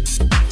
Bye.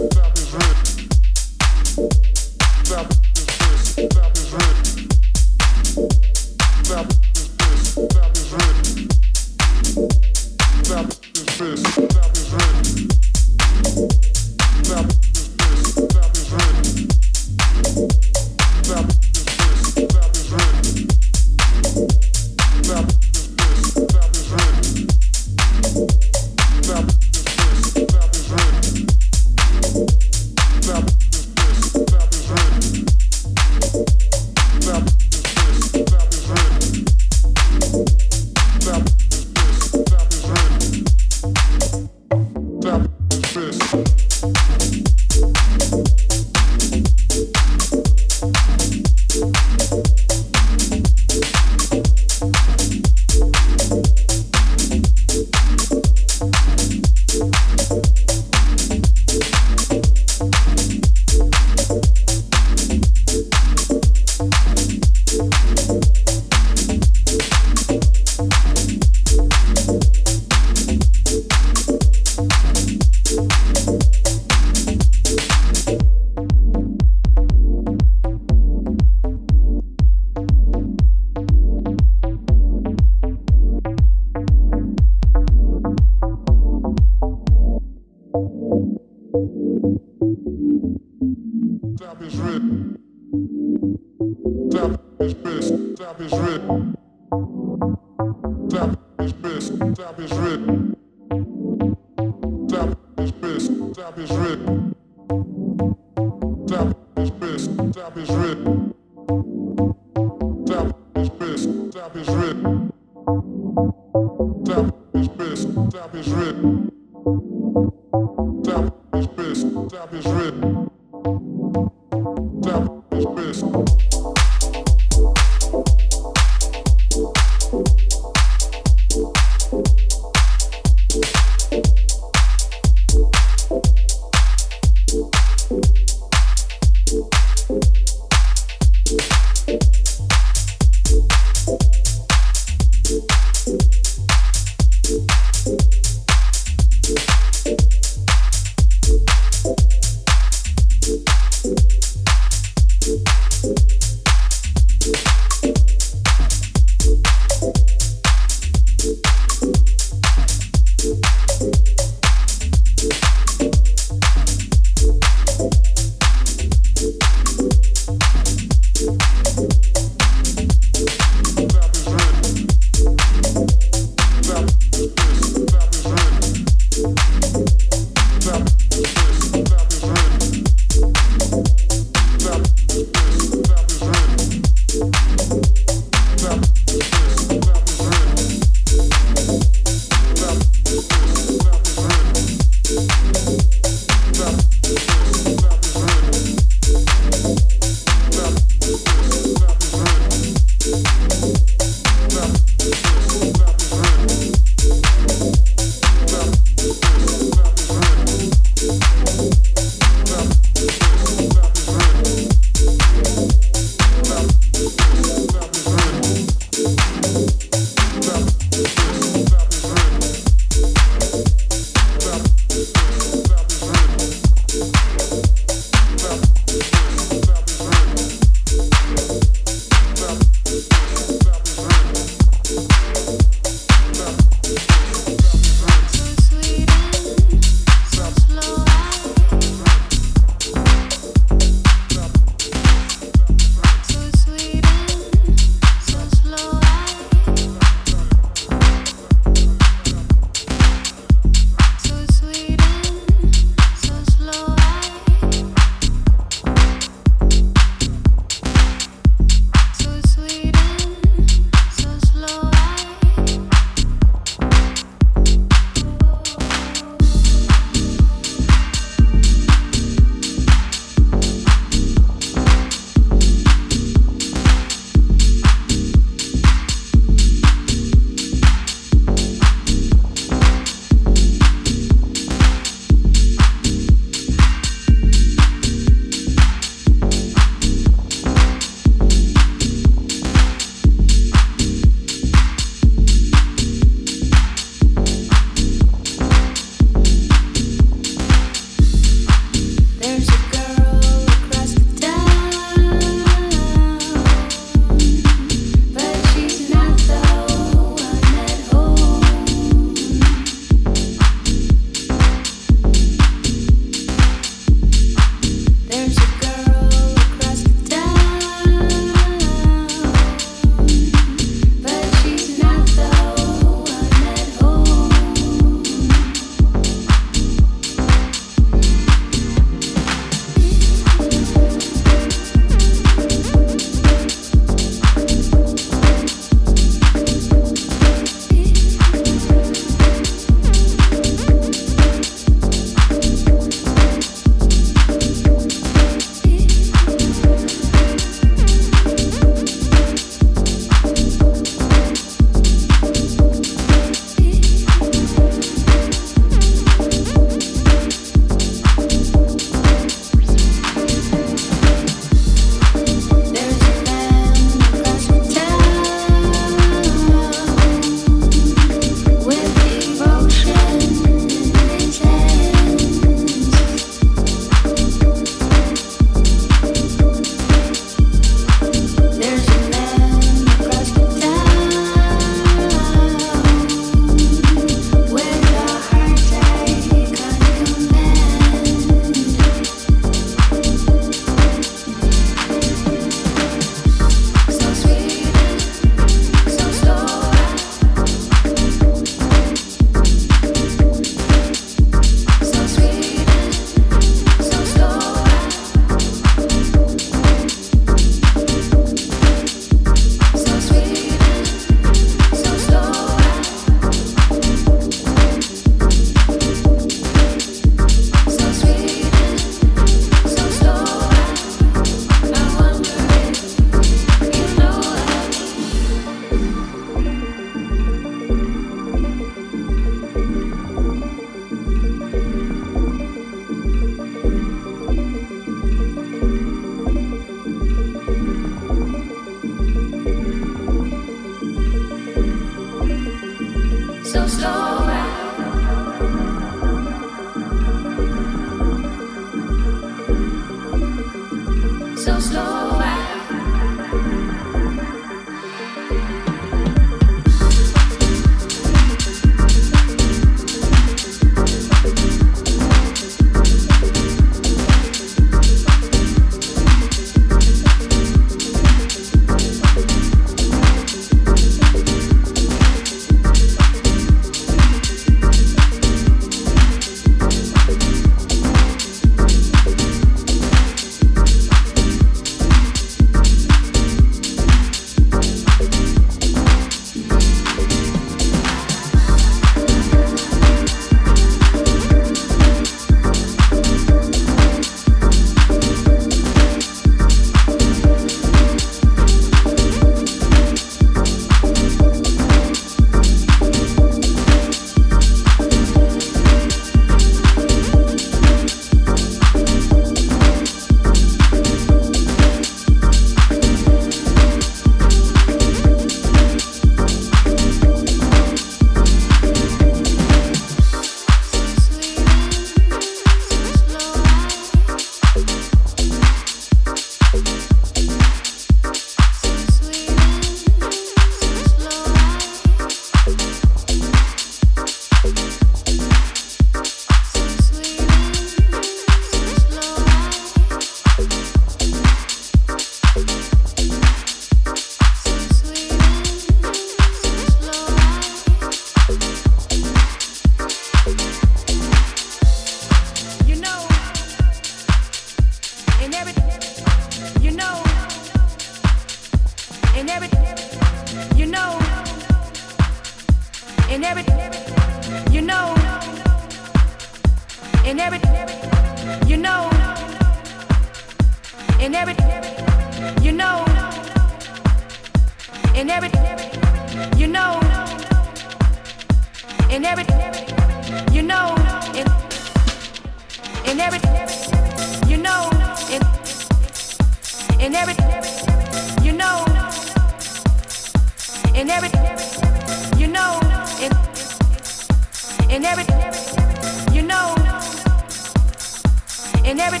in every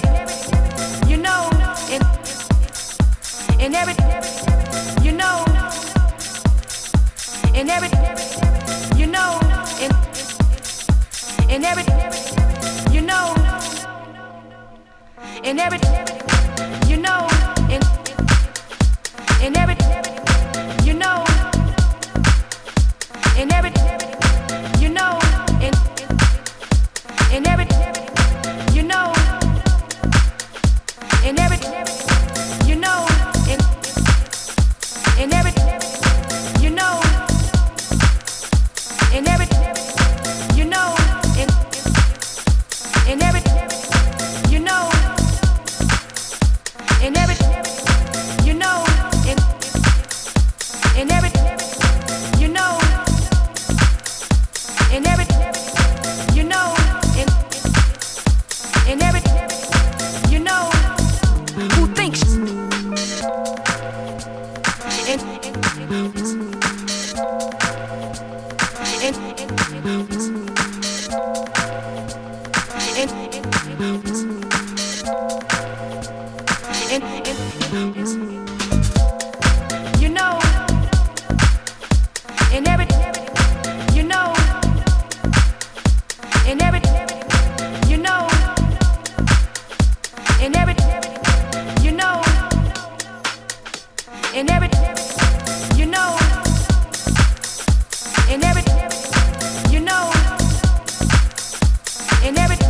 you know in in every you know in every you know in in every you know in every And every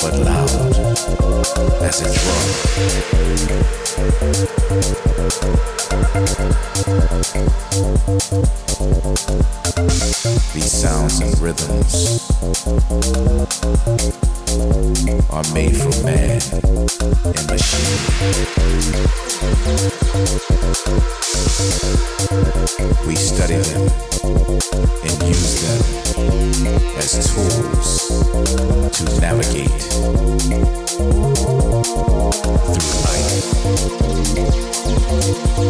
but loud as a drum. These sounds and rhythms are made for man and machine. We study them and use them as tools to navigate through life.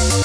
Thank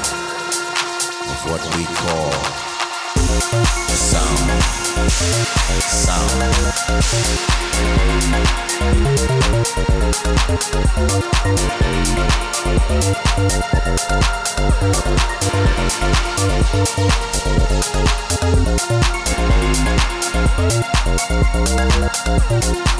of what we call sound. Sound.